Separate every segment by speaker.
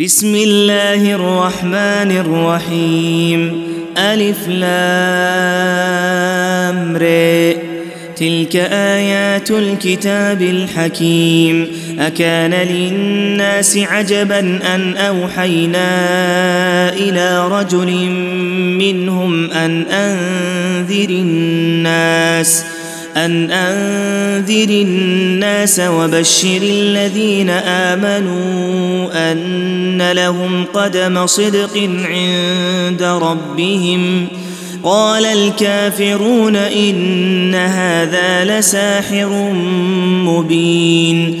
Speaker 1: بسم الله الرحمن الرحيم ألف لام ر تلك آيات الكتاب الحكيم أكان للناس عجبا أن أوحينا إلى رجل منهم أن أنذر الناس ۖ أن أنذر الناس وبشر الذين آمنوا أن لهم قدم صدق عند ربهم. قال الكافرون إن هذا لساحر مبين.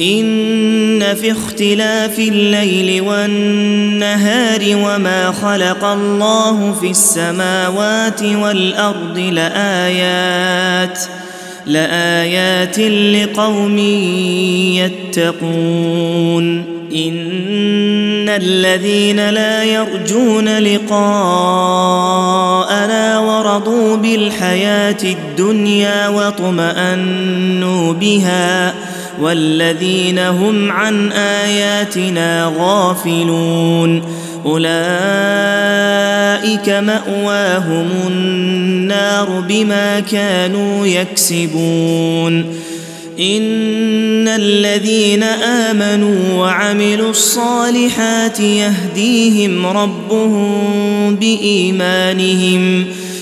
Speaker 1: إن في اختلاف الليل والنهار وما خلق الله في السماوات والأرض لآيات لآيات لقوم يتقون. إن الذين لا يرجون لقاءنا ورضوا بالحياة الدنيا واطمانوا بها والذين هم عن آياتنا غافلون. أولئك مأواهم النار بما كانوا يكسبون. إن الذين آمنوا وعملوا الصالحات يهديهم ربهم بإيمانهم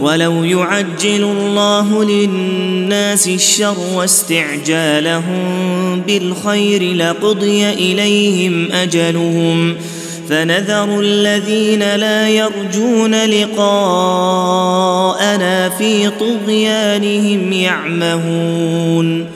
Speaker 1: ولو يعجل الله للناس الشر واستعجالهم بالخير لقضي إليهم أجلهم فنذر الذين لا يرجون لقاءنا في طغيانهم يعمهون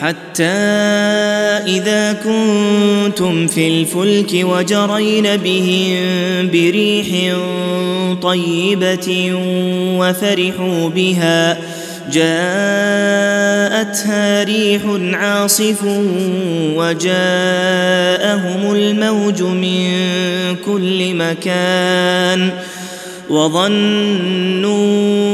Speaker 1: حتى إذا كنتم في الفلك وجرين بهم بريح طيبة وفرحوا بها جاءتها ريح عاصف وجاءهم الموج من كل مكان وظنوا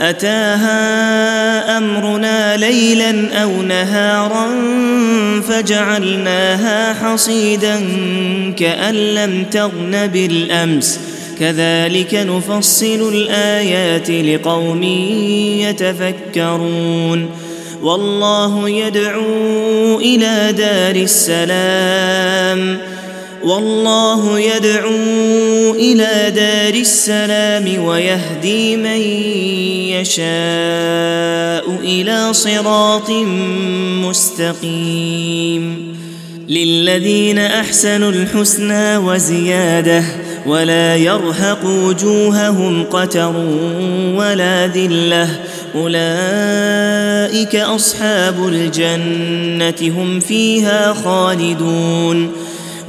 Speaker 1: أتاها أمرنا ليلا أو نهارا فجعلناها حصيدا كأن لم تغن بالأمس. كذلك نفصل الآيات لقوم يتفكرون. والله يدعو إلى دار السلام. والله يدعو إلى دار السلام ويهدي من يشاء إلى صراط مستقيم. للذين أحسنوا الحسنى وزيادة ولا يرهق وجوههم قتر ولا ذلة. أولئك أصحاب الجنة هم فيها خالدون.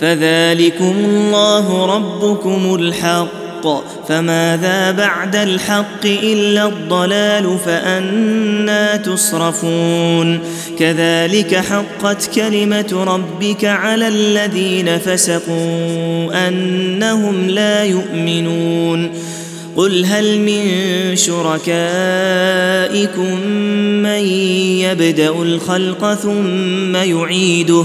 Speaker 1: فذلكم الله ربكم الحق. فماذا بعد الحق إلا الضلال فانى تصرفون. كذلك حقت كلمة ربك على الذين فسقوا أنهم لا يؤمنون. قل هل من شركائكم من يبدأ الخلق ثم يعيده؟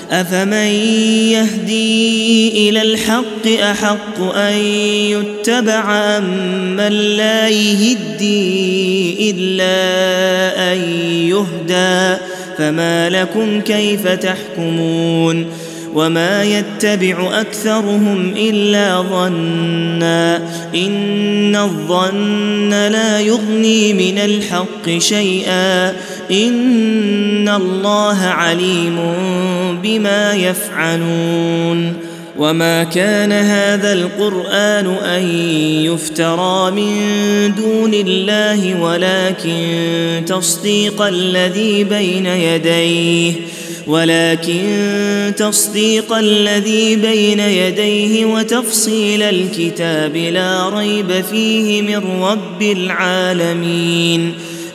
Speaker 1: أفمن يهدي إلى الحق أحق أن يتبع أم من لا يهدي إلا أن يهدى فما لكم كيف تحكمون وما يتبع أكثرهم إلا ظنا إن الظن لا يغني من الحق شيئا إن الله عليم بما يفعلون وما كان هذا القرآن أن يفترى من دون الله ولكن تصديق الذي بين يديه ولكن تصديق الذي بين يديه وتفصيل الكتاب لا ريب فيه من رب العالمين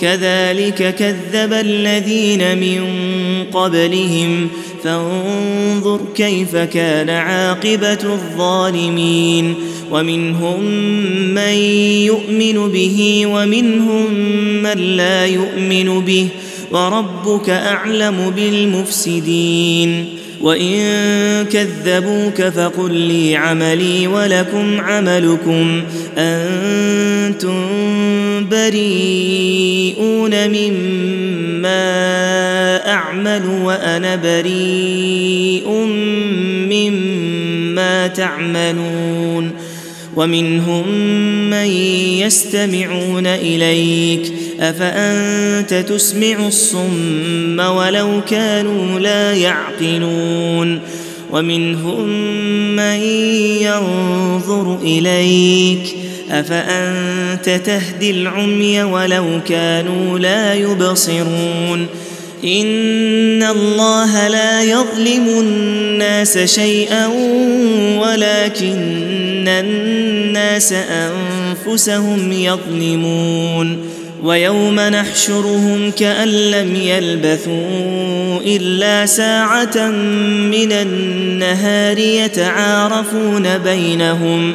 Speaker 1: كذلك كذب الذين من قبلهم. فانظر كيف كان عاقبة الظالمين. ومنهم من يؤمن به ومنهم من لا يؤمن به. وربك أعلم بالمفسدين. وإن كذبوك فقل لي عملي ولكم عملكم. أنتم بريئون مما أعمل وأنا بريء مما تعملون ومنهم من يستمعون إليك أفأنت تسمع الصم ولو كانوا لا يعقلون ومنهم من ينظر إليك أفأنت تهدي العمي ولو كانوا لا يبصرون؟ إن الله لا يظلم الناس شيئا ولكن الناس أنفسهم يظلمون. ويوم نحشرهم كأن لم يلبثوا إلا ساعة من النهار يتعارفون بينهم.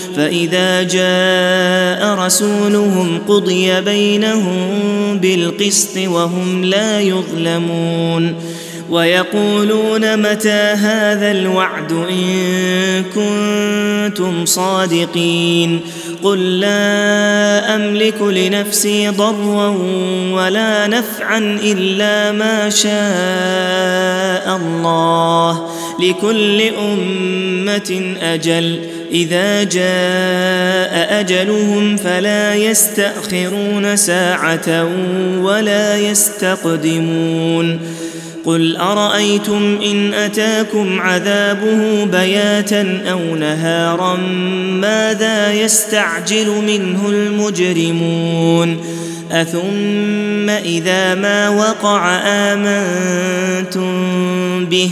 Speaker 1: فإذا جاء رسولهم قضي بينهم بالقسط وهم لا يظلمون ويقولون متى هذا الوعد إن كنتم صادقين قل لا أملك لنفسي ضرا ولا نفعا إلا ما شاء الله لكل أمة أجل إذا جاء أجلهم فلا يستأخرون ساعة ولا يستقدمون. قل أرأيتم إن أتاكم عذابه بياتا أو نهارا ماذا يستعجل منه المجرمون؟ أثم إذا ما وقع آمنتم به؟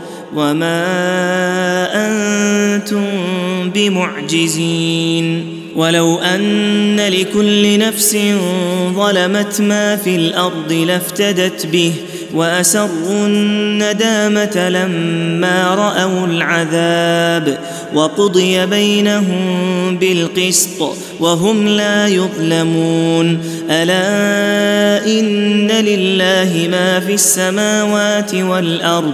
Speaker 1: وما أنتم بمعجزين ولو ان لكل نفس ظلمت ما في الأرض لافتدت به واسروا الندامه لما راوا العذاب وقضي بينهم بالقسط وهم لا يظلمون الا ان لله ما في السماوات والارض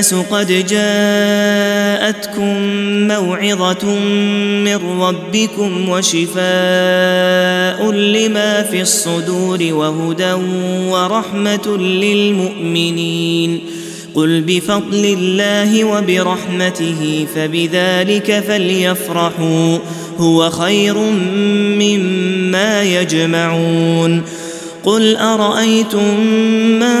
Speaker 1: الناس قد جاءتكم موعظة من ربكم وشفاء لما في الصدور وهدى ورحمة للمؤمنين. قل بفضل الله وبرحمته فبذلك فليفرحوا هو خير مما يجمعون. قل أرأيتم ما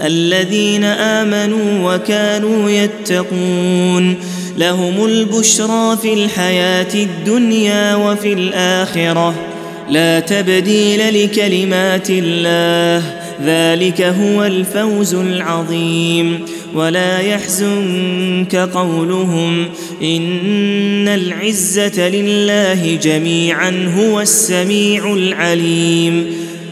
Speaker 1: الذين آمنوا وكانوا يتقون لهم البشرى في الحياة الدنيا وفي الآخرة. لا تبديل لكلمات الله ذلك هو الفوز العظيم. ولا يحزنك قولهم إن العزة لله جميعا هو السميع العليم.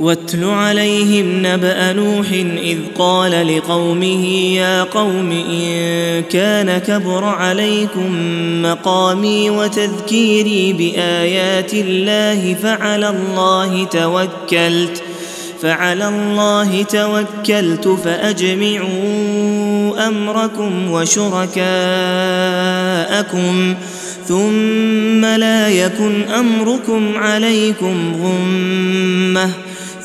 Speaker 1: واتل عليهم نبأ نوح إذ قال لقومه يا قوم إن كان كبر عليكم مقامي وتذكيري بآيات الله فعلى الله توكلت فعلى الله توكلت فأجمعوا أمركم وشركاءكم ثم لا يكن أمركم عليكم غمة.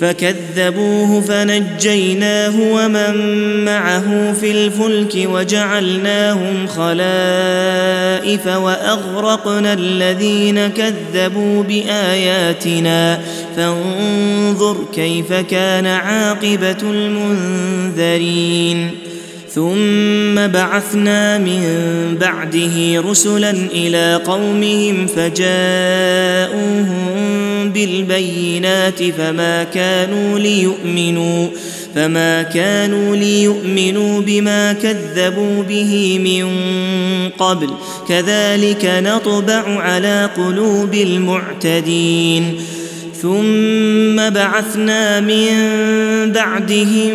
Speaker 1: فكذبوه فنجيناه ومن معه في الفلك وجعلناهم خلائف وأغرقنا الذين كذبوا بآياتنا. فانظر كيف كان عاقبة المنذرين. ثم بعثنا من بعده رسلا إلى قومهم فجاءوهم بالبينات فما كانوا ليؤمنوا فما كانوا ليؤمنوا بما كذبوا به من قبل. كذلك نطبع على قلوب المعتدين. ثم بعثنا من بعدهم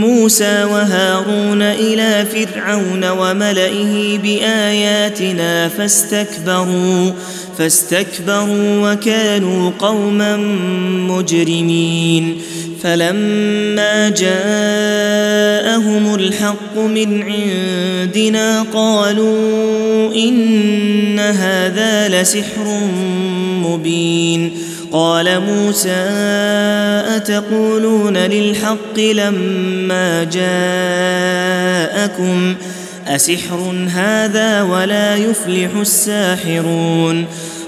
Speaker 1: موسى وهارون إلى فرعون وملئه بآياتنا فاستكبروا. فاستكبروا وكانوا قوما مجرمين. فلما جاءهم الحق من عندنا قالوا إن هذا لسحر مبين. قال موسى أتقولون للحق لما جاءكم؟ أسحر هذا ولا يفلح الساحرون.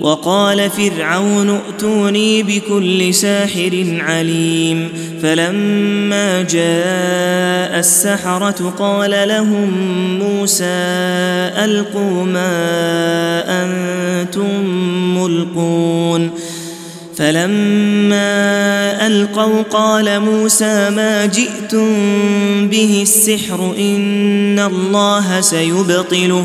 Speaker 1: وقال فرعون ائتوني بكل ساحر عليم فلما جاء السحرة قال لهم موسى ألقوا ما أنتم ملقون فلما ألقوا قال موسى ما جئتم به السحر إن الله سيبطله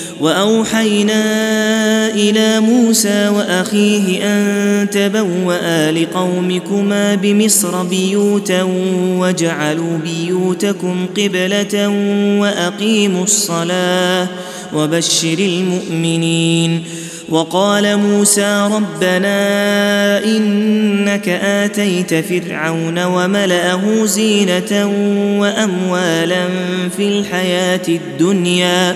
Speaker 1: وأوحينا إلى موسى وأخيه أن تبوأ لقومكما بمصر بيوتا وجعلوا بيوتكم قبلة وأقيموا الصلاة وبشر المؤمنين. وقال موسى ربنا إنك آتيت فرعون وملأه زينة وأموالا في الحياة الدنيا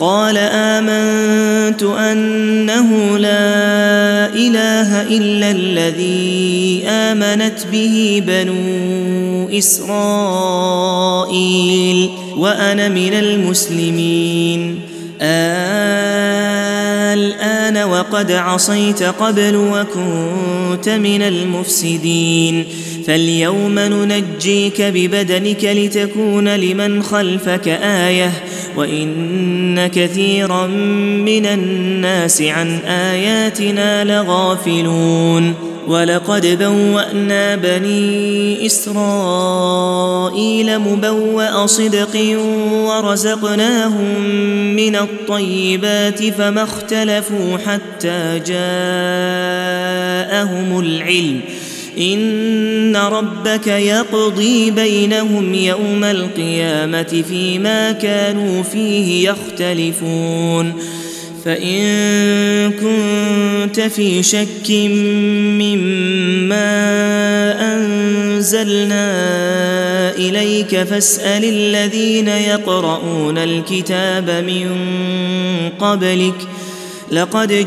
Speaker 1: قال آمنت أنه لا إله إلا الذي آمنت به بنو إسرائيل وأنا من المسلمين. الآن وقد عصيت قبل وكنت من المفسدين. فاليوم ننجيك ببدنك لتكون لمن خلفك آية وإن كثيرا من الناس عن آياتنا لغافلون. ولقد بوأنا بني إسرائيل مبوأ صدق ورزقناهم من الطيبات فما اختلفوا حتى جاءهم العلم. إن ربك يقضي بينهم يوم القيامة فيما كانوا فيه يختلفون. فإن كنت في شك مما أنزلنا إليك فاسأل الذين يقرؤون الكتاب من قبلك. لقد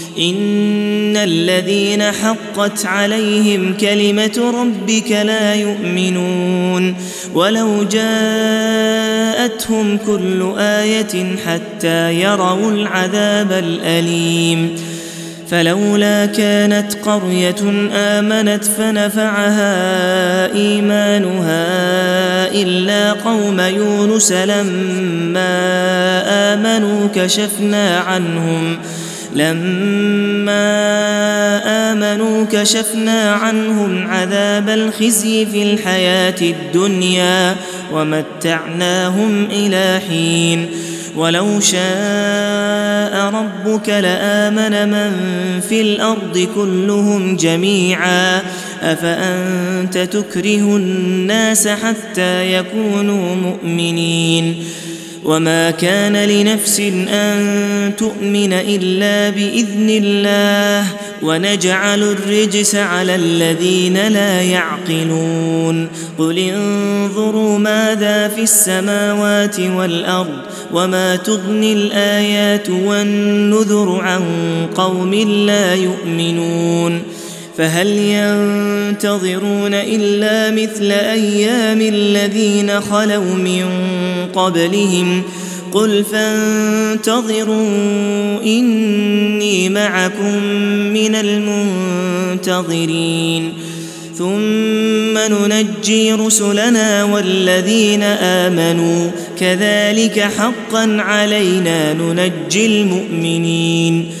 Speaker 1: إن الذين حقت عليهم كلمة ربك لا يؤمنون ولو جاءتهم كل آية حتى يروا العذاب الأليم فلولا كانت قرية آمنت فنفعها إيمانها إلا قوم يونس لما آمنوا كشفنا عنهم لما آمنوا كشفنا عنهم عذاب الخزي في الحياة الدنيا ومتعناهم إلى حين. ولو شاء ربك لآمن من في الأرض كلهم جميعا. أفأنت تكره الناس حتى يكونوا مؤمنين؟ وما كان لنفس ان تؤمن الا باذن الله ونجعل الرجس على الذين لا يعقلون قل انظروا ماذا في السماوات والارض وما تغني الايات والنذر عن قوم لا يؤمنون فهل ينتظرون إلا مثل أيام الذين خلوا من قبلهم؟ قل فانتظروا إني معكم من المنتظرين. ثم ننجي رسلنا والذين آمنوا. كذلك حقا علينا ننجي المؤمنين.